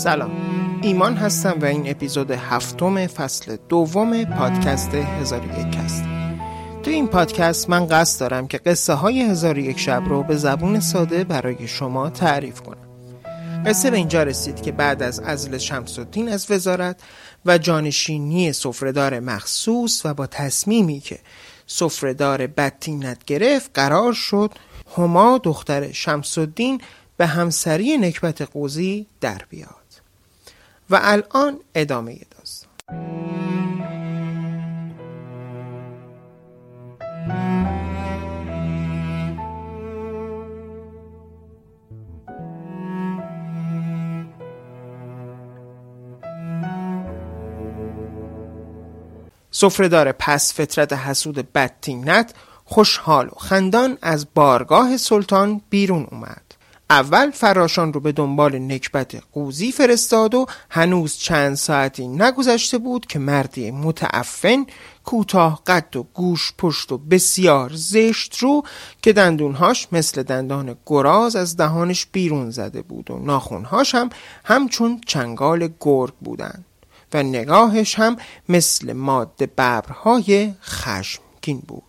سلام. ایمان هستم و این اپیزود هفتم فصل دوم پادکست هزار یک است. تو این پادکست من قصد دارم که قصه های هزار یک شب رو به زبون ساده برای شما تعریف کنم. قصه به اینجا رسید که بعد از شمس الدین از وزارت و جانشینی سفرهدار مخصوص و با تصمیمی که سفرهدار بدتینت گرفت قرار شد هما دختر شمس الدین به همسری نکبت قوزی در بیاد. و الان ادامه داستان. سفرهدار پس فطرت حسود بدتینت خوشحال و خندان از بارگاه سلطان بیرون اومد. اول فراشان رو به دنبال نکبت قوزی فرستاد و هنوز چند ساعتی نگذشته بود که مردی متعفن کوتاه قد و گوش پشت و بسیار زشت رو که دندونهاش مثل دندان گراز از دهانش بیرون زده بود و ناخونهاش هم همچون چنگال گرگ بودند و نگاهش هم مثل ماده ببرهای خشمگین بود.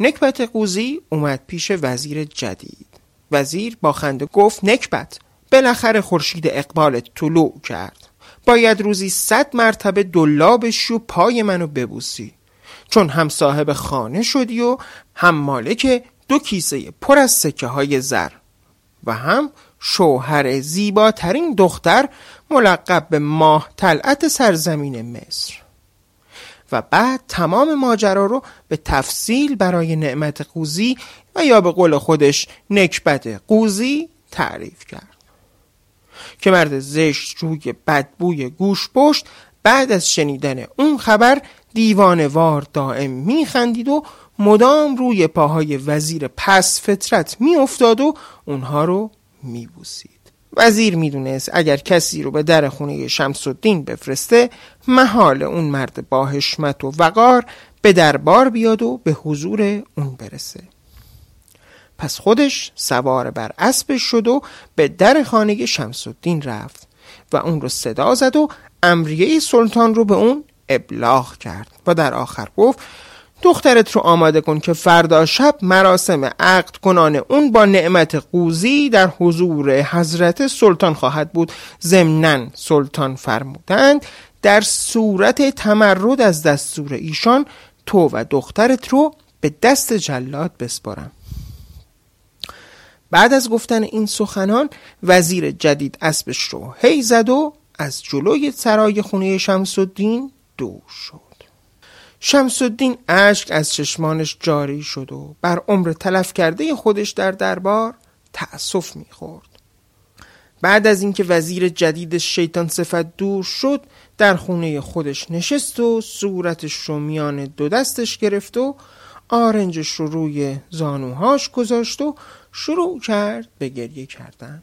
نکبت قوزی اومد پیش وزیر جدید. وزیر با خنده گفت نکبت. بالاخره خورشید اقبال طلوع کرد. باید روزی صد مرتبه دلابش و پای منو ببوسی. چون هم صاحب خانه شدی و هم مالک دو کیسه پر از سکه های زر. و هم شوهر زیباترین دختر ملقب به ماه طلعت سرزمین مصر. و بعد تمام ماجرا رو به تفصیل برای نعمت قوزی و یا به قول خودش نکبت قوزی تعریف کرد. که مرد زشت روی بدبوی گوش پشت بعد از شنیدن اون خبر دیوانوار دائم میخندید و مدام روی پاهای وزیر پس فطرت میافتاد و اونها رو میبوسید. وزیر می‌دونست اگر کسی رو به در خونه شمس الدین بفرسته محال اون مرد با حشمت و وقار به دربار بیاد و به حضور اون برسه. پس خودش سوار بر اسبش شد و به در خانه شمس الدین رفت و اون رو صدا زد و امریه سلطان رو به اون ابلاغ کرد و در آخر گفت دخترت رو آماده کن که فردا شب مراسم عقد کنان اون با نعمت قوزی در حضور حضرت سلطان خواهد بود. ضمنا سلطان فرمودند در صورت تمرد از دستور ایشان تو و دخترت رو به دست جلاد بسپارم بعد از گفتن این سخنان وزیر جدید اسبش رو هی زد و از جلوی سرای خونه شمس الدین دور شد. شمس الدین اشک از چشمانش جاری شد و بر عمر تلف کرده خودش در دربار تأسف می‌خورد. بعد از اینکه وزیر جدید شیطان صفت دور شد در خونه خودش نشست و صورتش رو میان دو دستش گرفت و آرنجش رو روی زانوهاش گذاشت و شروع کرد به گریه کردن.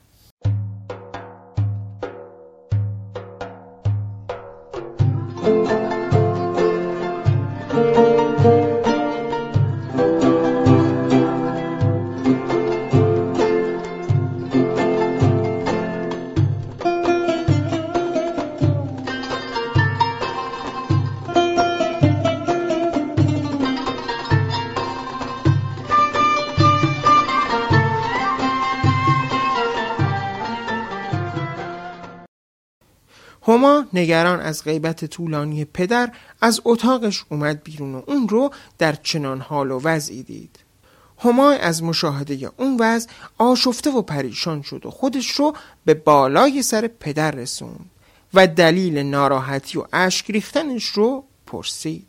نگران از غیبت طولانی پدر از اتاقش اومد بیرون و اون رو در چنان حال و وضعی دید. هما از مشاهده اون وضع آشفته و پریشان شد و خودش رو به بالای سر پدر رسوند و دلیل ناراحتی و اشک ریختنش رو پرسید.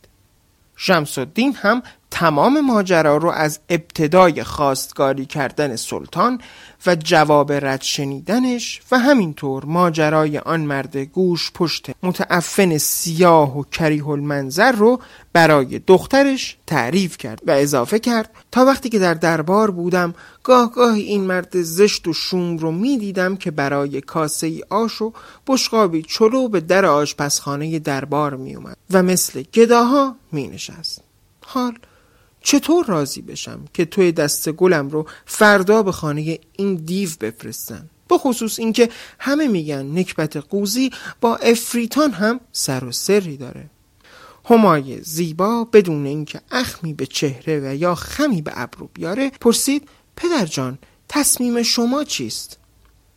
شمس الدین هم تمام ماجرا رو از ابتدای خواستگاری کردن سلطان و جواب رد شنیدنش و همینطور ماجرای آن مرد گوش پشت متعفن سیاه و کریه المنظر رو برای دخترش تعریف کرد و اضافه کرد تا وقتی که در دربار بودم گاه گاه این مرد زشت و شوم رو می دیدم که برای کاسه ای آش و بشقابی چلو به در آشپزخانه دربار می اومد و مثل گداها می نشست حال چطور راضی بشم که توی دست گلم رو فردا به خانه این دیو بفرستن بخصوص اینکه همه میگن نکبت قوزی با افریتان هم سر و سری داره. همای زیبا بدون اینکه اخمی به چهره و یا خمی به ابرو بیاره پرسید پدر جان تصمیم شما چیست؟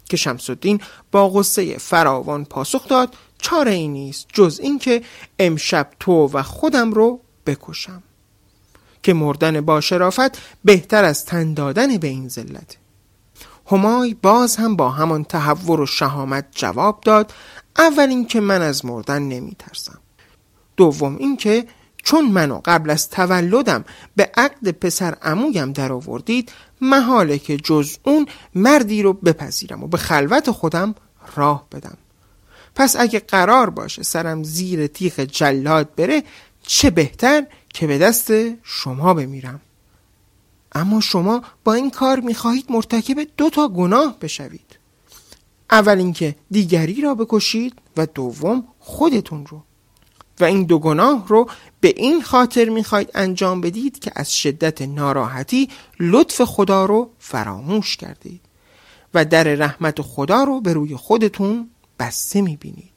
که شمس الدین با غصه فراوان پاسخ داد چاره ای نیست جز اینکه امشب تو و خودم رو بکشم. که مردن با شرافت بهتر از تن دادن به این ذلت. همای باز هم با همان تحور و شهامت جواب داد اول اینکه من از مردن نمی ترسم دوم اینکه چون منو قبل از تولدم به عقد پسر عمویم در آوردید محاله که جز اون مردی رو بپذیرم و به خلوت خودم راه بدم. پس اگه قرار باشه سرم زیر تیغ جلاد بره چه بهتر که به دست شما بمیرم. اما شما با این کار می‌خواهید مرتکب دو تا گناه بشوید. اول اینکه دیگری را بکشید و دوم خودتون رو. و این دو گناه رو به این خاطر می‌خواید انجام بدید که از شدت ناراحتی لطف خدا رو فراموش کردید و در رحمت خدا رو به روی خودتون بسته می‌بینید.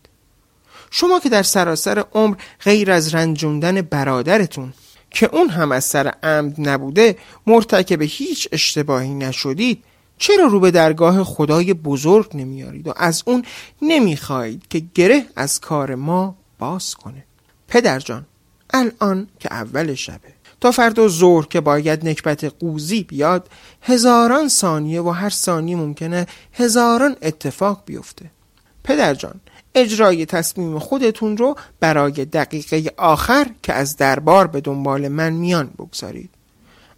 شما که در سراسر عمر غیر از رنجوندن برادرتون که اون هم از سر عمد نبوده مرتکب هیچ اشتباهی نشدید چرا رو به درگاه خدای بزرگ نمیارید و از اون نمی‌خواهید که گره از کار ما باز کنه؟ پدر جان الان که اول شبه تا فردا ظهر که باید نکبت قوزی بیاد هزاران ثانیه و هر ثانیه ممکنه هزاران اتفاق بیفته. پدر جان اجرای تصمیم خودتون رو برای دقیقه آخر که از دربار به دنبال من میان بگذارید.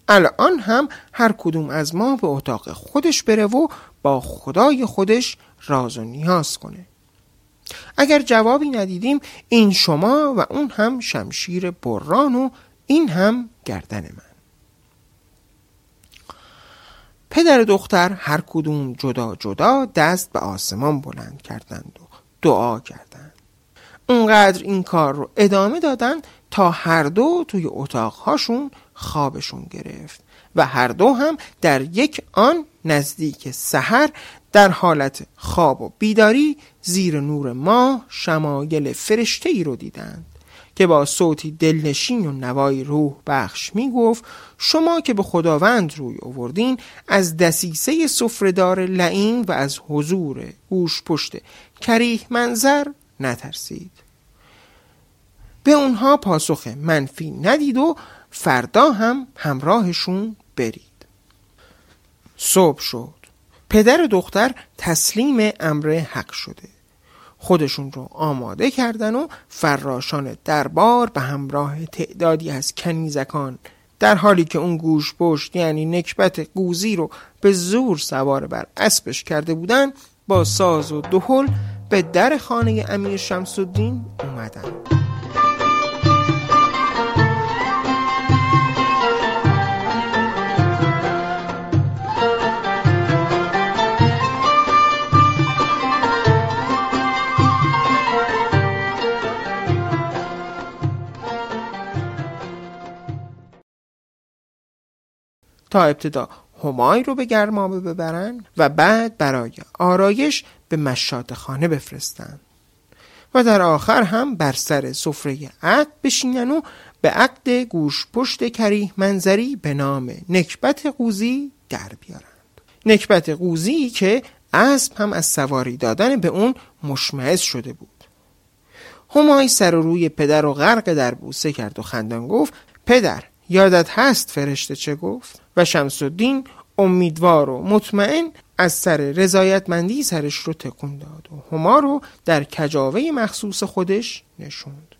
الان هم هر کدوم از ما به اتاق خودش بره و با خدای خودش راز و نیاز کنه. اگر جوابی ندیدیم این شما و اون هم شمشیر بران و این هم گردن من. پدر دختر هر کدوم جدا جدا دست به آسمان بلند کردند و دعا کردند اونقدر این کار رو ادامه دادن تا هر دو توی اتاقهاشون خوابشون گرفت و هر دو هم در یک آن نزدیک سحر در حالت خواب و بیداری زیر نور ماه شمایل فرشته ای رو دیدند که با صوتی دلنشین و نوای روح بخش می گفت شما که به خداوند روی آوردین از دسیسه سفرهدار لعین و از حضور گوش پشت کریه منظر نترسید. به اونها پاسخ منفی ندید و فردا هم همراهشون برید. صبح شد. پدر دختر تسلیم امر حق شده. خودشون رو آماده کردن و فراشان دربار به همراه تعدادی از کنیزکان در حالی که اون گوش پشت یعنی نکبت قوزی رو به زور سوار بر اسبش کرده بودن با ساز و دهل به در خانه امیر شمس الدین اومدن. تا ابتدا همای رو به گرمابه ببرن و بعد برای آرایش به مشات خانه بفرستن. و در آخر هم بر سر سفره عقد بشینن و به عقد گوش پشت کریه منظری به نام نکبت قوزی در بیارند. نکبت قوزی که اسب هم از سواری دادن به اون مشمعز شده بود. همای سر روی پدر و غرق در بوسه کرد و خندان گفت پدر یادت هست فرشته چه گفت؟ و شمس الدین امیدوار و مطمئن از سر رضایتمندی سرش رو تکون داد و هما رو در کجاوه مخصوص خودش نشوند.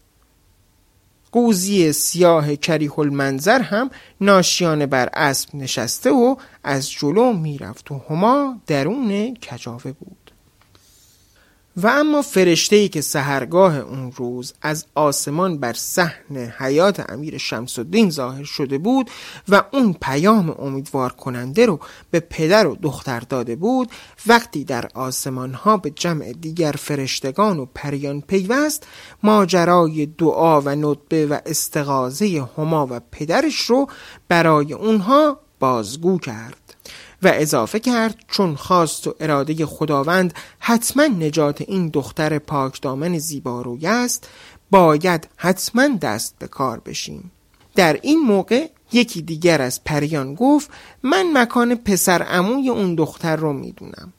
قوزی سیاه کریه المنظر هم ناشیانه بر اسب نشسته و از جلو می‌رفت و هما درون کجاوه بود. و اما فرشته ای که سهرگاه اون روز از آسمان بر صحن حیات امیر شمس الدین ظاهر شده بود و اون پیام امیدوار کننده رو به پدر و دختر داده بود وقتی در آسمان ها به جمع دیگر فرشتگان و پریان پیوست ماجرای دعا و ندبه و استغازه هما و پدرش رو برای اونها بازگو کرد. و اضافه کرد چون خواست و اراده خداوند حتما نجات این دختر پاک دامن زیباروی است باید حتما دست به کار بشیم. در این موقع یکی دیگر از پریان گفت من مکان پسر عموی اون دختر رو می‌دونم.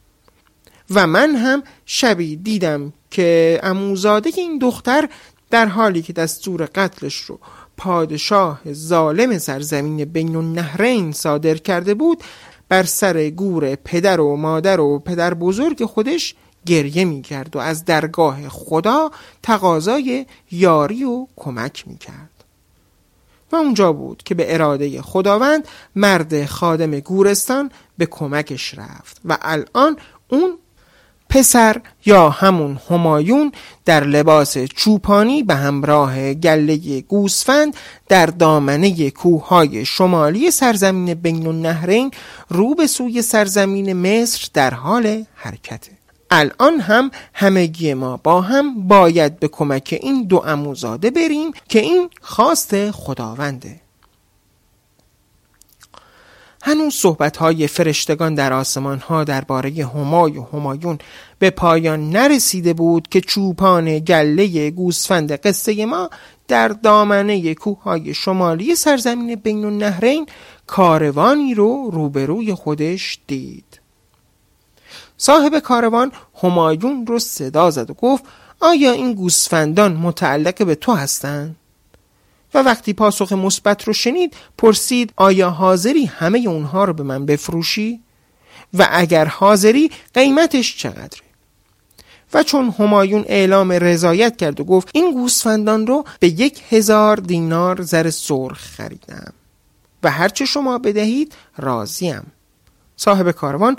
و من هم شبی دیدم که اموزاده این دختر در حالی که دستور قتلش رو پادشاه ظالم سرزمین بین النهرین صادر کرده بود بر سر گور پدر و مادر و پدر بزرگ خودش گریه می کرد و از درگاه خدا تقاضای یاری و کمک می کرد و اونجا بود که به اراده خداوند مرد خادم گورستان به کمکش رفت و الان اون پسر یا همون همایون در لباس چوپانی به همراه گله گوسفند در دامنه کوههای شمالی سرزمین بین النهرین رو به سوی سرزمین مصر در حال حرکته الان هم همگی ما با هم باید به کمک این دو اموزاده بریم که این خواست خداونده. هنوز صحبت های فرشتگان در آسمان ها درباره همای و همایون به پایان نرسیده بود که چوپان گله گوسفند قصه ما در دامنه کوههای شمالی سرزمین بین النهرین کاروانی رو روبروی خودش دید صاحب کاروان همایون رو صدا زد و گفت آیا این گوسفندان متعلق به تو هستند؟ و وقتی پاسخ مثبت رو شنید پرسید آیا حاضری همه اونها رو به من بفروشی؟ و اگر حاضری قیمتش چقدره؟ و چون همایون اعلام رضایت کرد و گفت این گوسفندان رو به یک هزار دینار زر سرخ خریدم و هرچه شما بدهید راضیم صاحب کاروان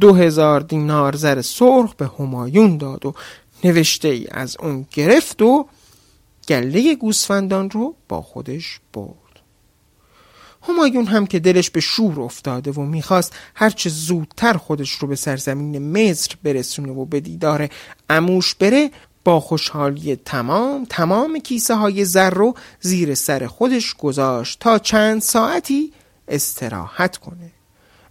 دو هزار دینار زر سرخ به همایون داد و نوشته ای از اون گرفت و گله گوسفندان رو با خودش برد. همایون هم که دلش به شور افتاده و می‌خواست هرچه زودتر خودش رو به سرزمین مصر برسونه و به دیدار اموش بره با خوشحالی تمام تمام کیسه های زر رو زیر سر خودش گذاشت تا چند ساعتی استراحت کنه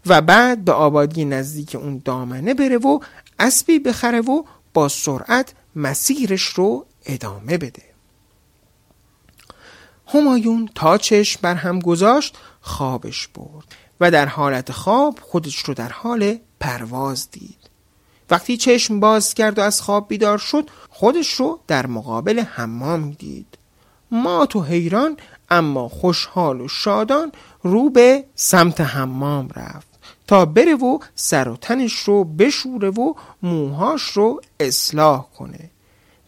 و بعد به آبادی نزدیک اون دامنه بره و اسبی بخره و با سرعت مسیرش رو ادامه بده. همایون تا چشم بر هم گذاشت خوابش برد و در حالت خواب خودش رو در حال پرواز دید. وقتی چشم باز کرد و از خواب بیدار شد خودش رو در مقابل حمام دید. ما تو حیران اما خوشحال و شادان رو به سمت حمام رفت تا بره و سر و تنش رو بشوره و موهاش رو اصلاح کنه.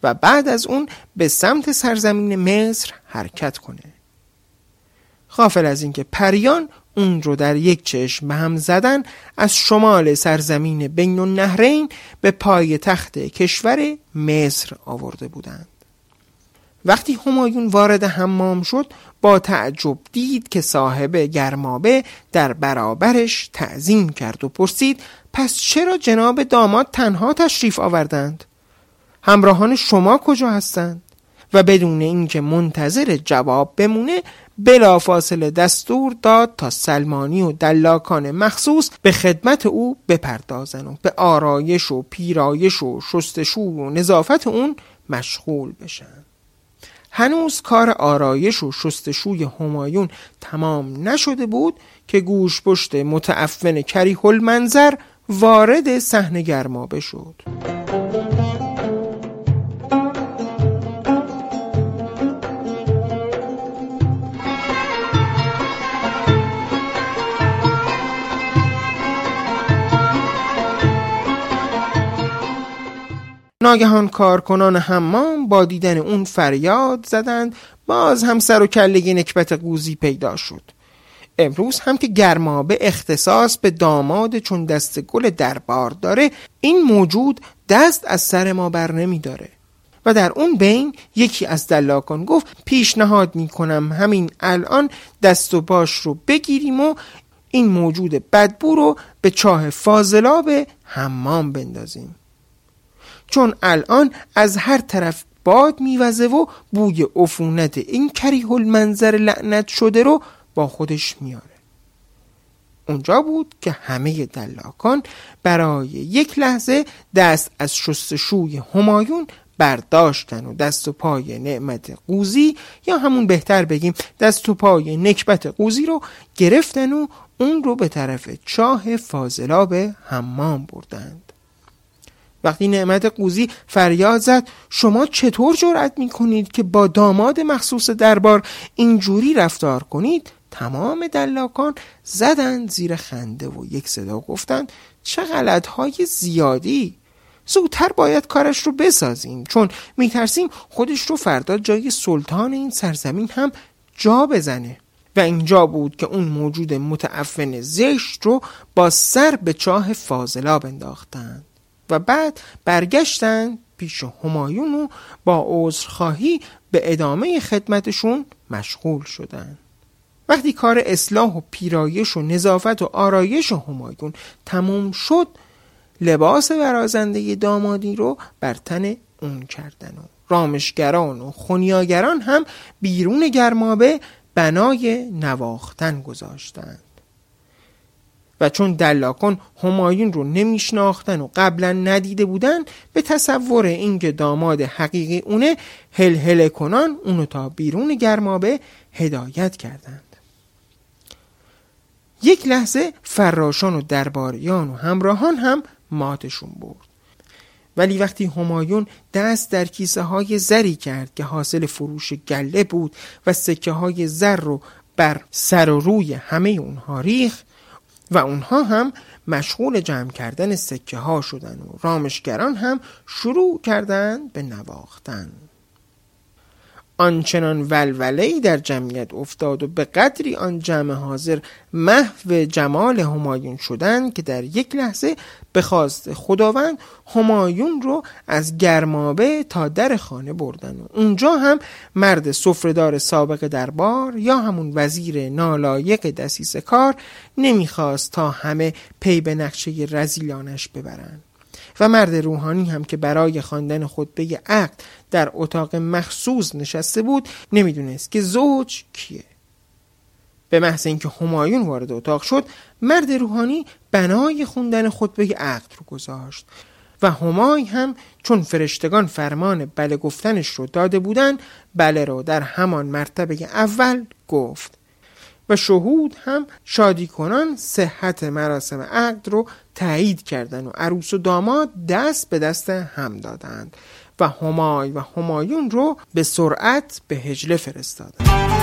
و بعد از اون به سمت سرزمین مصر حرکت کنه غافل از اینکه پریان اون رو در یک چشم به هم زدن از شمال سرزمین بین النهرین به پای تخت کشور مصر آورده بودند وقتی همایون وارد حمام شد با تعجب دید که صاحب گرمابه در برابرش تعظیم کرد و پرسید پس چرا جناب داماد تنها تشریف آوردند؟ همراهان شما کجا هستند؟ و بدون اینکه منتظر جواب بمونه بلافاصله دستور داد تا سلمانی و دلاکان مخصوص به خدمت او بپردازن و به آرایش و پیرایش و شستشو و نظافت اون مشغول بشن هنوز کار آرایش و شستشوی همایون تمام نشده بود که گوش پشت متعفن کریه المنظر وارد صحنه گرمابه شد ناگهان کارکنان حمام با دیدن اون فریاد زدند باز هم سر و کله نکبت قوزی پیدا شد. امروز هم که گرمابه اختصاص به داماد چون دست گل دربار داره این موجود دست از سر ما بر نمی داره. و در اون بین یکی از دلاکان گفت پیشنهاد می کنم همین الان دست و باش رو بگیریم و این موجود بدبو رو به چاه فاضلاب حمام بندازیم. چون الان از هر طرف باد میوزه و بوی عفونت این کریه المنظر لعنت شده رو با خودش میاره. اونجا بود که همه دلاکان برای یک لحظه دست از شستشوی همایون برداشتن و دست و پای نعمت قوزی یا همون بهتر بگیم دست و پای نکبت قوزی رو گرفتن و اون رو به طرف چاه فاضلاب حمام بردند وقتی نعمت قوزی فریاد زد شما چطور جرأت می کنید که با داماد مخصوص دربار اینجوری رفتار کنید؟ تمام دلاکان زدند زیر خنده و یک صدا گفتند چه غلطهای زیادی! زودتر باید کارش رو بسازیم چون میترسیم خودش رو فردا جای سلطان این سرزمین هم جا بزنه. و اینجا بود که اون موجود متعفن زشت رو با سر به چاه فاضلا انداختند. و بعد برگشتن پیش همایون و با عذرخواهی به ادامه خدمتشون مشغول شدند. وقتی کار اصلاح و پیرایش و نظافت و آرایش و همایون تموم شد لباس برازنده دامادی رو بر تن اون کردن و رامشگران و خونیاگران هم بیرون گرمابه بنای نواختن گذاشتند و چون دلاکان همایون رو نمیشناختن و قبلا ندیده بودن به تصور اینکه داماد حقیقی اونه هل هل کنان اونو تا بیرون گرمابه هدایت کردند. یک لحظه فراشان و درباریان و همراهان هم ماتشون برد. ولی وقتی همایون دست در کیسه های زری کرد که حاصل فروش گله بود و سکه های زر رو بر سر و روی همه اونها ریخ و اونها هم مشغول جمع کردن سکه ها شدن و رامشگران هم شروع کردند به نواختن. آنچنان ولوله‌ای در جمعیت افتاد و به قدری آن جمع حاضر محو جمال همایون شدند که در یک لحظه به خواست خداوند همایون رو از گرمابه تا در خانه بردن و اونجا هم مرد سفرهدار سابق دربار یا همون وزیر نالایق دسیس کار نمی‌خواست تا همه پی به نقشه رزیلانش ببرند. و مرد روحانی هم که برای خواندن خطبه عقد در اتاق مخصوص نشسته بود نمی‌دونست که زوج کیه. به محض اینکه همایون وارد اتاق شد مرد روحانی بنای خوندن خطبه عقد رو گذاشت و همای هم چون فرشتگان فرمان بله گفتنش رو داده بودن بله رو در همان مرتبه اول گفت و شهود هم شادی کنان صحت مراسم عقد رو تایید کردن و عروس و داماد دست به دست هم دادند. و همای و همایون رو به سرعت به هجله فرستادند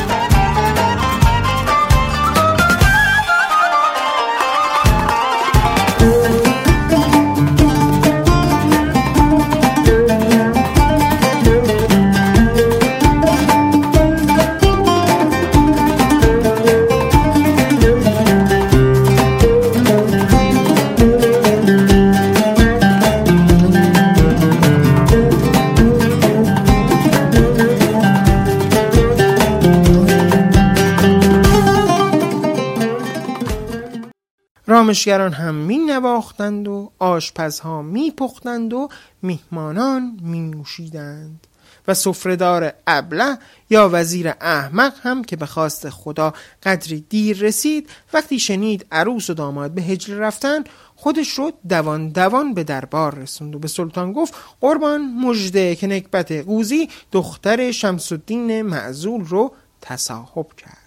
رامشگران هم می نواختند و آشپزها می پختند و میهمانان می نوشیدند و سفرهدار ابله یا وزیر احمق هم که به خواست خدا قدری دیر رسید وقتی شنید عروس و داماد به هجل رفتن خودش رو دوان دوان به دربار رسوند و به سلطان گفت قربان مجده که نکبت قوزی دختر شمس الدین معزول رو تصاحب کرد.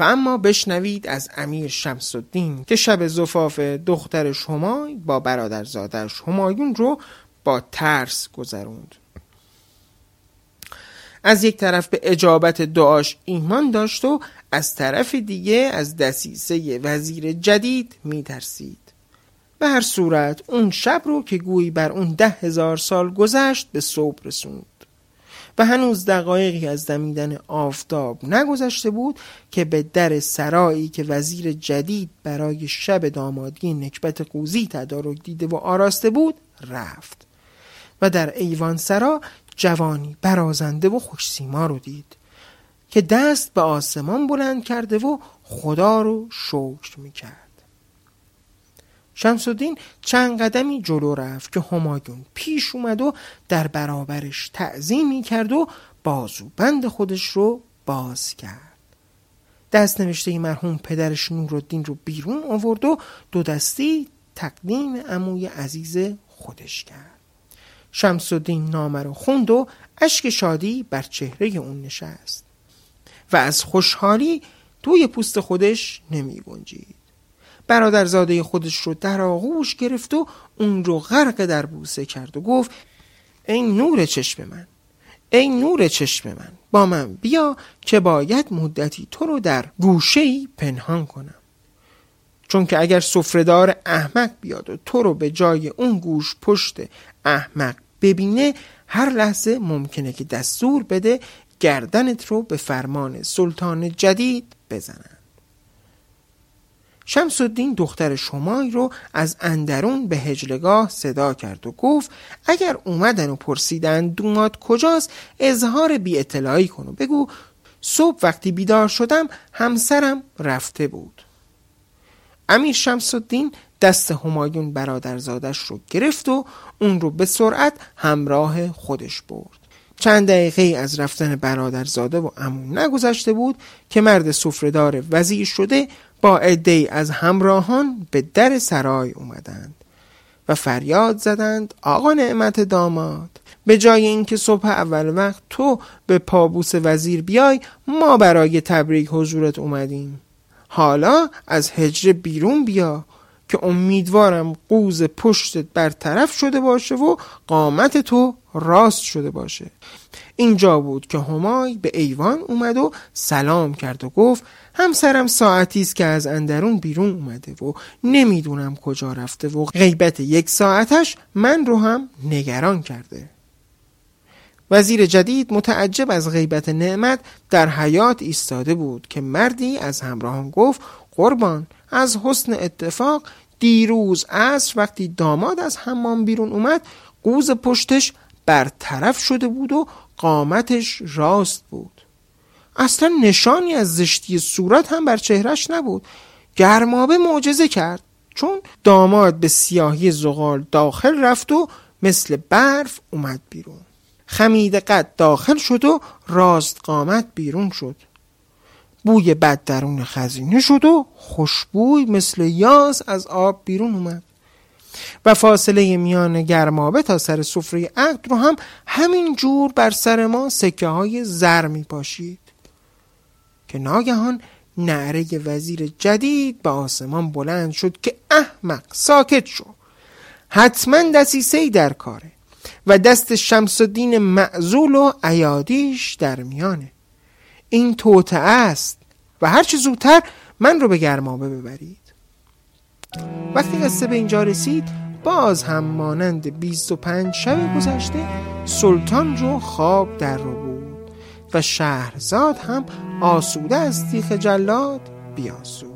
و اما بشنوید از امیر شمس الدین که شب زفاف دختر همای با برادرزادش همایون رو با ترس گذروند. از یک طرف به اجابت دعاش ایمان داشت و از طرف دیگه از دسیسه وزیر جدید میترسید. به هر صورت اون شب رو که گویی بر اون ده هزار سال گذشت به صبح رسوند. و هنوز دقایقی از دمیدن آفتاب نگذشته بود که به در سرایی که وزیر جدید برای شب دامادی نکبت قوزی تدارک دیده و آراسته بود رفت و در ایوان سرا جوانی برازنده و خوشسیما رو دید که دست به آسمان بلند کرده و خدا رو شکر می‌کرد. شمسالدین چند قدمی جلو رفت که همایون پیش اومد و در برابرش تعظیمی کرد و بازو بند خودش رو باز کرد. دست نوشته مرحوم پدرش نورالدین رو بیرون آورد و دو دستی تقدیم عموی عزیز خودش کرد. شمس الدین نامه رو خوند و اشک شادی بر چهره اون نشست و از خوشحالی توی پوست خودش نمی گنجید برادرزاده خودش رو در آغوش گرفت و اون رو غرق در بوسه کرد و گفت ای نور چشم من ای نور چشم من با من بیا که باید مدتی تو رو در گوشه پنهان کنم. چون که اگر سفرهدار احمق بیاد و تو رو به جای اون گوش پشت احمق ببینه هر لحظه ممکنه که دستور بده گردنت رو به فرمان سلطان جدید بزنن. شمس الدین دختر شمای رو از اندرون به هجلگاه صدا کرد و گفت اگر اومدن و پرسیدن دومات کجاست اظهار بی اطلاعی کن و بگو صبح وقتی بیدار شدم همسرم رفته بود. امیر شمس الدین دست همایون برادرزادش رو گرفت و اون رو به سرعت همراه خودش برد. چند دقیقه از رفتن برادرزاده و امون نگذشته بود که مرد سفرهدار وزیر شده با عده از همراهان به در سرای اومدند و فریاد زدند آقا نعمت داماد به جای اینکه صبح اول وقت تو به پابوس وزیر بیای ما برای تبریک حضورت اومدیم. حالا از هجر بیرون بیا که امیدوارم قوز پشتت برطرف شده باشه و قامت تو راست شده باشه. اینجا بود که همای به ایوان اومد و سلام کرد و گفت همسرم ساعتی است که از اندرون بیرون اومده و نمی‌دونم کجا رفته و غیبت یک ساعتش من رو هم نگران کرده. وزیر جدید متعجب از غیبت نعمت در حیات ایستاده بود که مردی از همراهان گفت قربان از حسن اتفاق دیروز عصر وقتی داماد از حمام بیرون اومد قوز پشتش برطرف شده بود و قامتش راست بود. اصلا نشانی از زشتی صورت هم بر چهرش نبود. گرمابه معجزه کرد. چون داماد به سیاهی زغال داخل رفت و مثل برف اومد بیرون. خمید قد داخل شد و راست قامت بیرون شد. بوی بد درون خزینه شد و خوشبوی مثل یاس از آب بیرون اومد. و فاصله میان گرمابه تا سر سفره عقد رو هم همین جور بر سر ما سکه های زر می پاشید که ناگهان نعره وزیر جدید به آسمان بلند شد که احمق ساکت شو. حتما دسیسه در کاره و دست شمس الدین معزول و عیادیش در میانه. این توته است و هرچه زودتر من رو به گرمابه ببرید. وقتی قصه به اینجا رسید باز هم مانند 25 شب گذشته سلطان رو خواب در رو بود و شهرزاد هم آسوده از تیخ جلاد بیاسود.